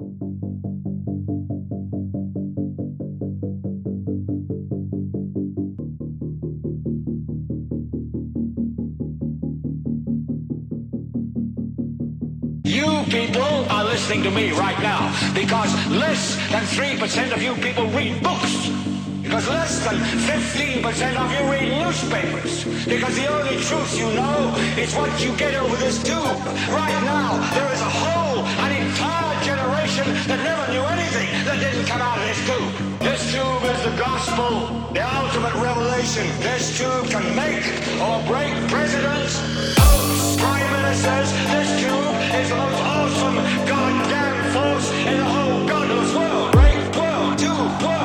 You people are listening to me right now because less than 3% of you people read books. Because less than 15% of you read newspapers. Because the only truth you know is what you get over this tube. Right now, there is a whole, an entire generation that never knew anything that didn't come out of this tube. This tube is the gospel, the ultimate revelation. This tube can make or break presidents, popes, prime ministers. This tube is the most awesome goddamn force in the whole godless world. Break world, tube world,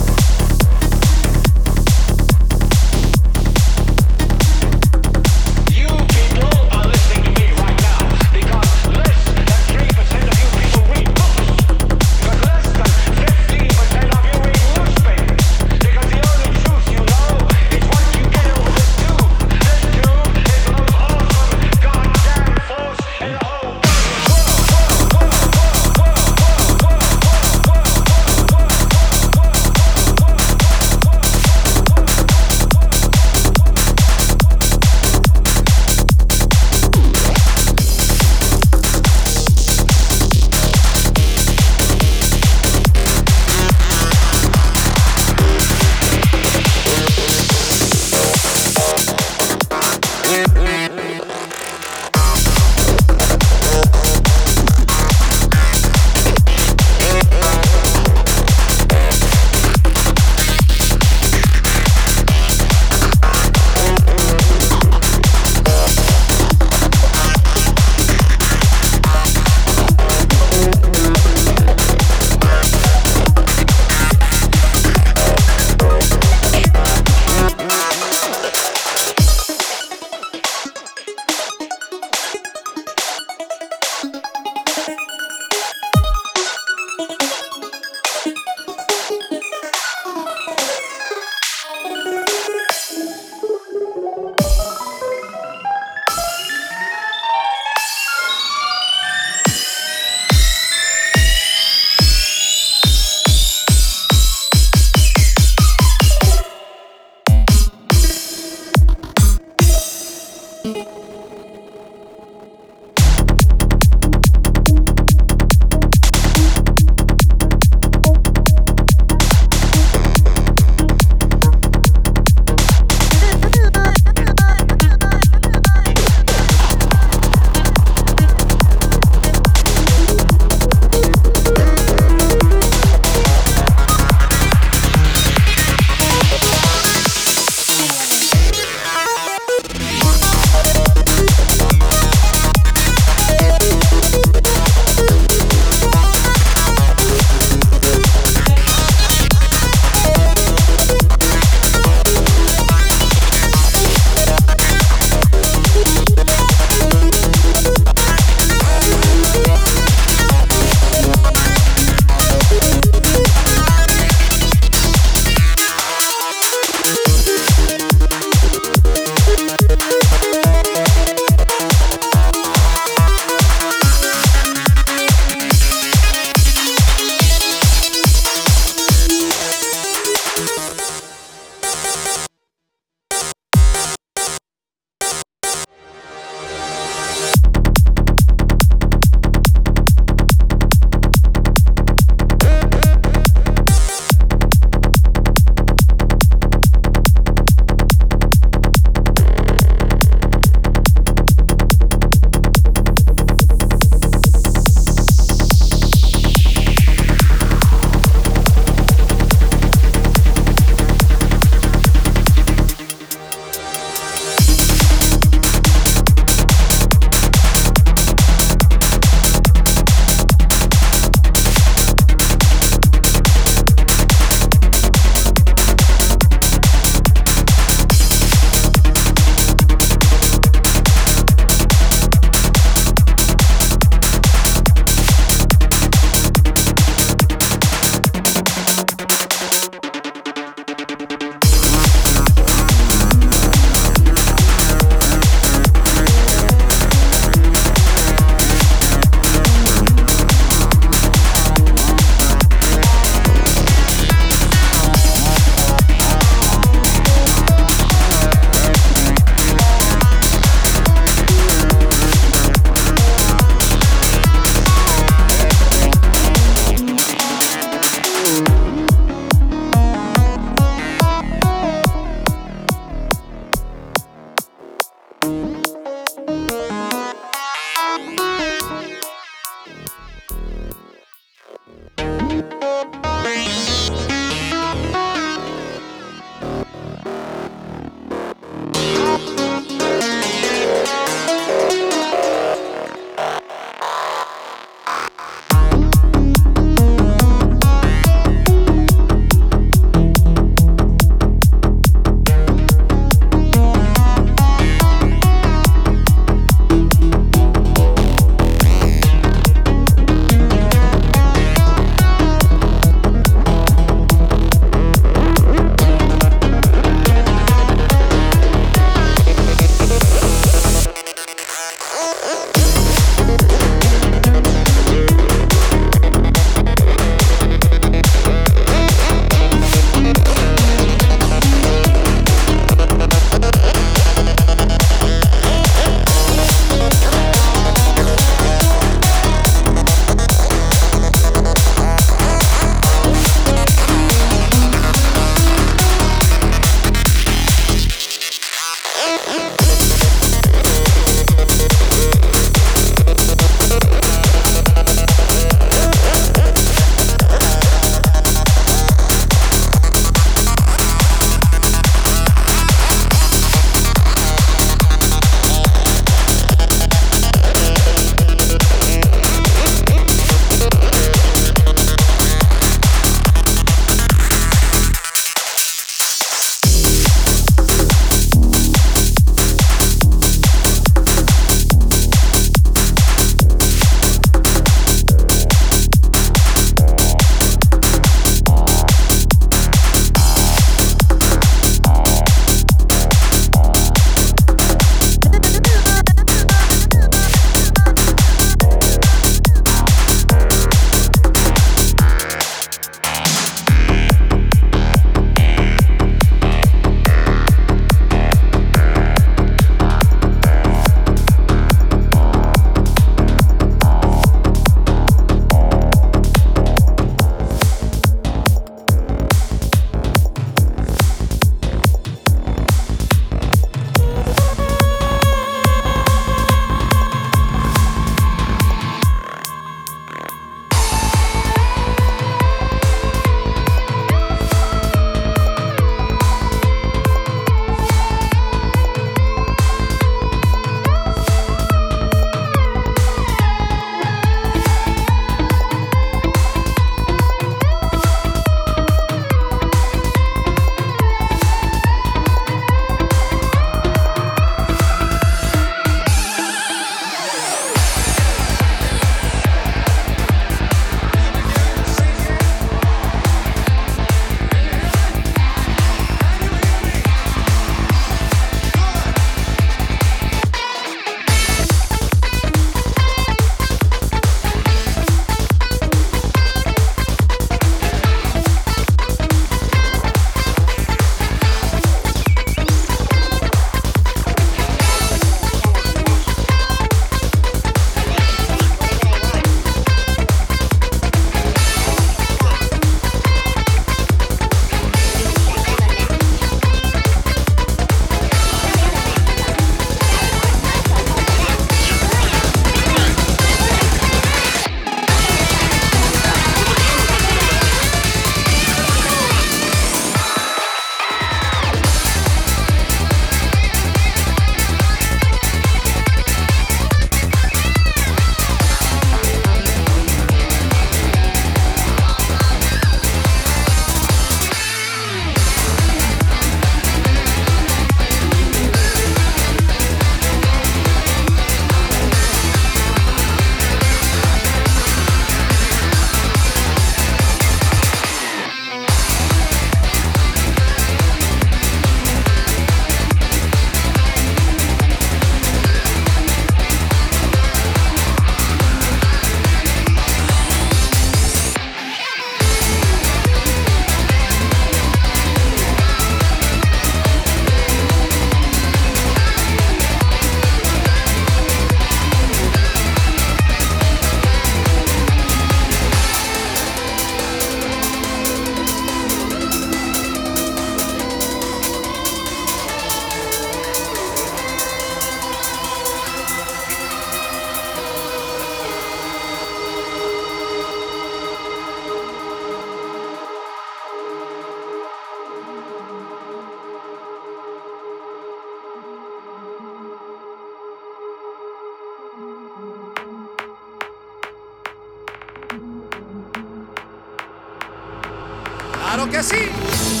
claro que sí.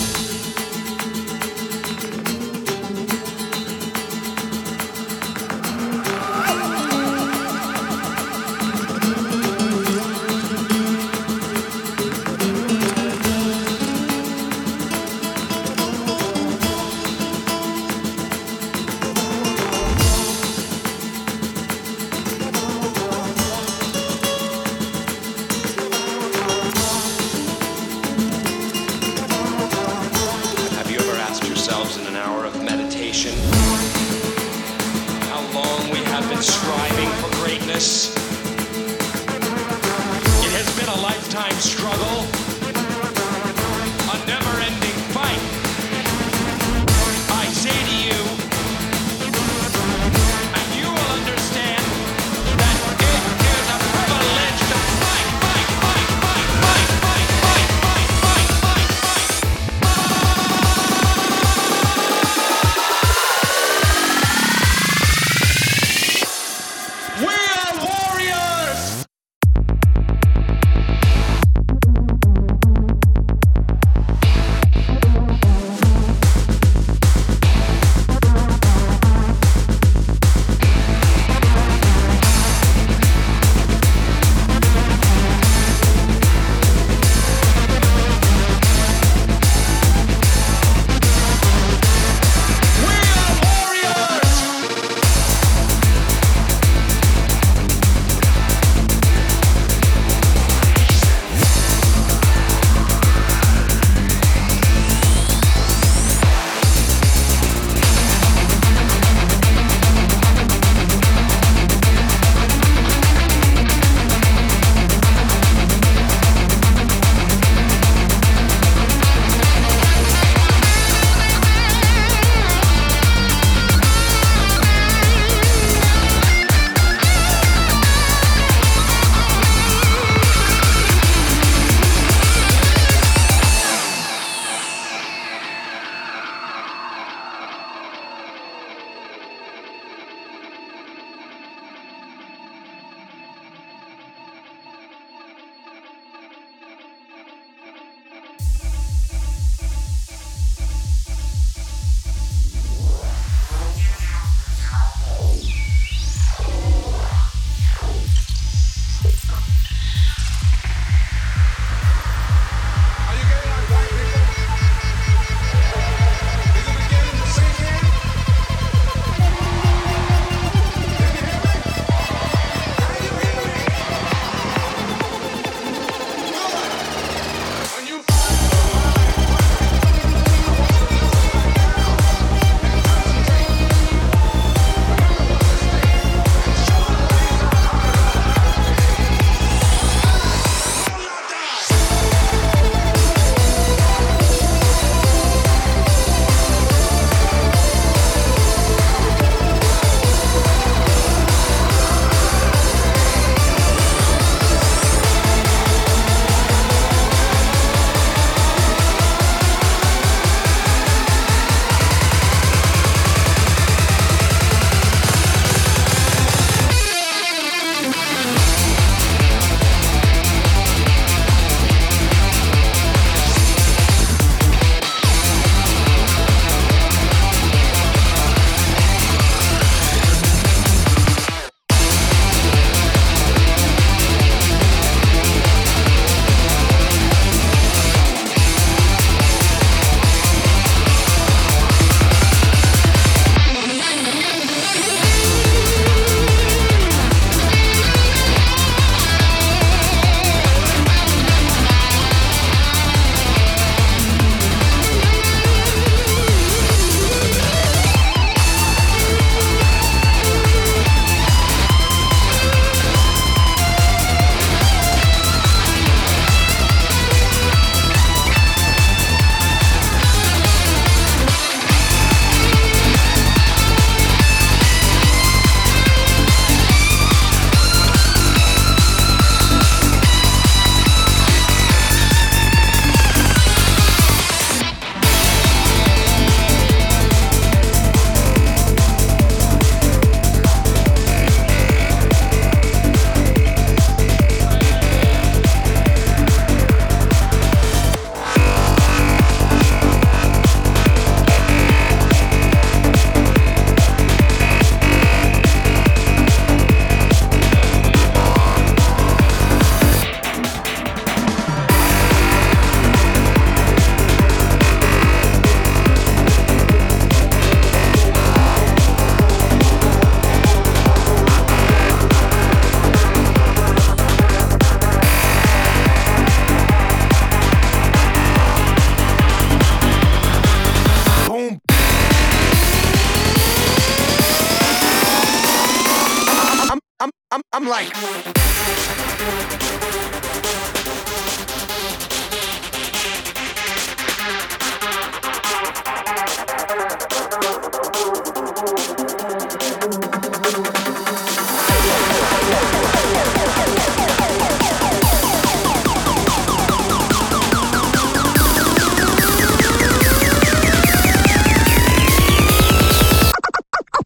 Like.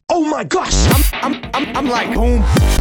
Oh my gosh! I'm, I'm, I'm, I'm like boom.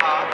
heart.